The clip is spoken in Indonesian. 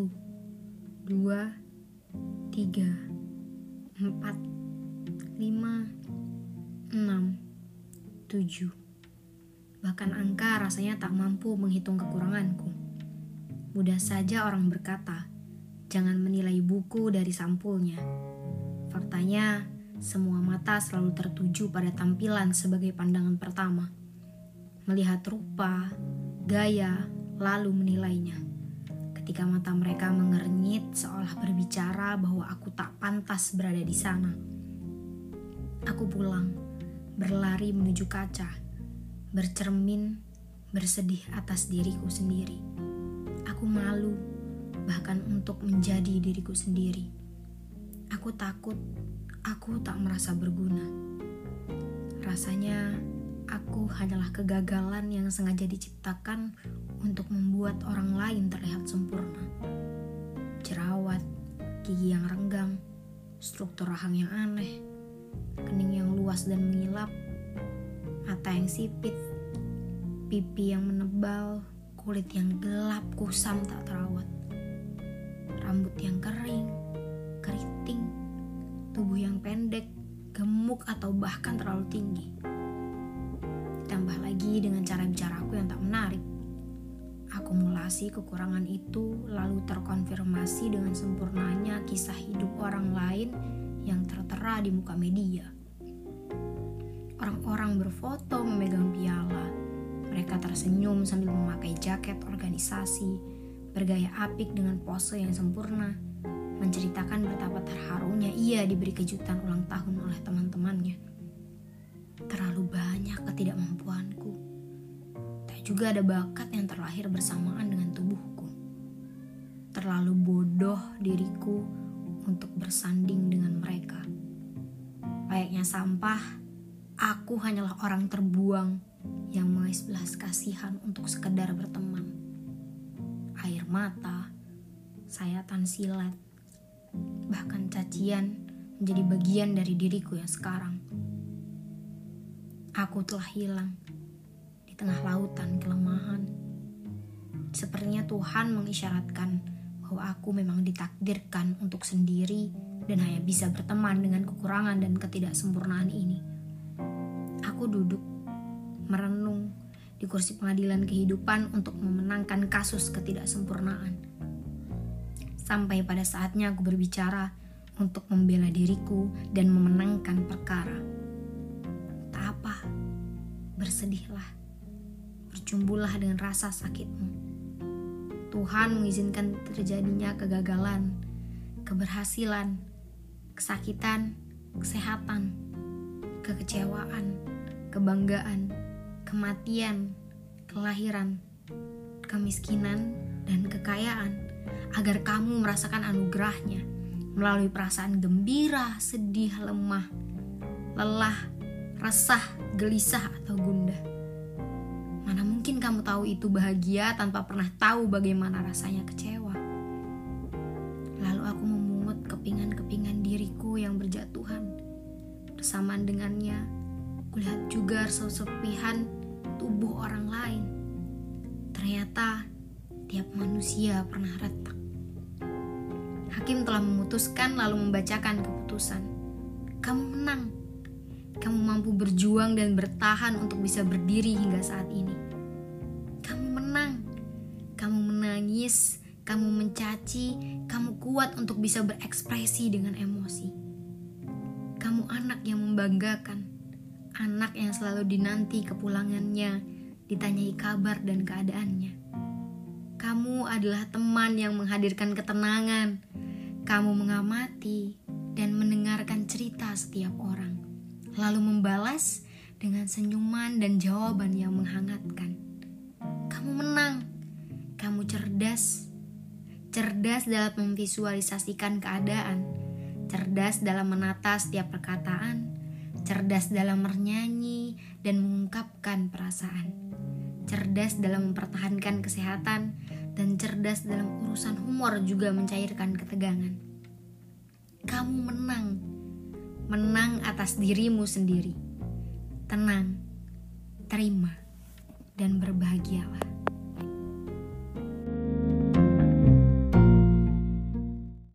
Satu, dua, tiga, empat, lima, enam, tujuh. Bahkan angka rasanya tak mampu menghitung kekuranganku. Mudah saja orang berkata, jangan menilai buku dari sampulnya. Faktanya, semua mata selalu tertuju pada tampilan sebagai pandangan pertama. Melihat rupa, gaya, lalu menilainya ketika mata mereka mengernyit seolah berbicara bahwa aku tak pantas berada di sana. Aku pulang, berlari menuju kaca, bercermin, bersedih atas diriku sendiri. Aku malu, bahkan untuk menjadi diriku sendiri. Aku takut, aku tak merasa berguna. Rasanya hanyalah kegagalan yang sengaja diciptakan untuk membuat orang lain terlihat sempurna. Jerawat, gigi yang renggang, struktur rahang yang aneh, kening yang luas dan mengilap, mata yang sipit, pipi yang menebal, kulit yang gelap kusam tak terawat, rambut yang kering, keriting, tubuh yang pendek, gemuk atau bahkan terlalu tinggi. Dengan cara bicaraku yang tak menarik Akumulasi kekurangan itu lalu terkonfirmasi dengan sempurnanya kisah hidup orang lain yang tertera di muka media. Orang-orang berfoto memegang piala. Mereka tersenyum sambil memakai jaket organisasi, bergaya apik dengan pose yang sempurna, menceritakan betapa terharunya ia diberi kejutan ulang tahun oleh teman-temannya. Terlalu banyak juga ada bakat yang terlahir bersamaan dengan tubuhku. Terlalu bodoh diriku untuk bersanding dengan mereka. Layaknya sampah, aku hanyalah orang terbuang yang mengais belas kasihan untuk sekedar berteman. Air mata, sayatan silat, bahkan cacian menjadi bagian dari diriku yang sekarang. Aku telah hilang tengah lautan kelemahan. Sepertinya Tuhan mengisyaratkan bahwa aku memang ditakdirkan untuk sendiri dan hanya bisa berteman dengan kekurangan dan ketidaksempurnaan ini. Aku duduk, merenung di kursi pengadilan kehidupan untuk memenangkan kasus ketidaksempurnaan. Sampai pada saatnya aku berbicara untuk membela diriku dan memenangkan perkara. Tak apa, bersedihlah berjumbulah dengan rasa sakitmu. Tuhan mengizinkan terjadinya kegagalan, keberhasilan, kesakitan, kesehatan, kekecewaan, kebanggaan, kematian, kelahiran, kemiskinan, dan kekayaan agar kamu merasakan anugerahnya melalui perasaan gembira, sedih, lemah, lelah, resah, gelisah, atau gundah. Kamu tahu itu bahagia tanpa pernah tahu bagaimana rasanya kecewa. Lalu aku memungut kepingan-kepingan diriku yang berjatuhan. Bersamaan dengannya, kulihat juga sesepihan tubuh orang lain. Ternyata tiap manusia pernah retak. Hakim telah memutuskan lalu membacakan keputusan. Kamu menang kamu mampu berjuang dan bertahan untuk bisa berdiri hingga saat ini. Kamu menang, kamu menangis, kamu mencaci, kamu kuat untuk bisa berekspresi dengan emosi. Kamu anak yang membanggakan, anak yang selalu dinanti kepulangannya, ditanyai kabar dan keadaannya. Kamu adalah teman yang menghadirkan ketenangan. Kamu mengamati dan mendengarkan cerita setiap orang lalu membalas dengan senyuman dan jawaban yang menghangatkan. Kamu menang, kamu cerdas, cerdas dalam memvisualisasikan keadaan, cerdas dalam menata setiap perkataan, cerdas dalam bernyanyi dan mengungkapkan perasaan, cerdas dalam mempertahankan kesehatan, dan cerdas dalam urusan humor juga mencairkan ketegangan. Kamu menang menang atas dirimu sendiri. Tenang, terima, dan berbahagialah.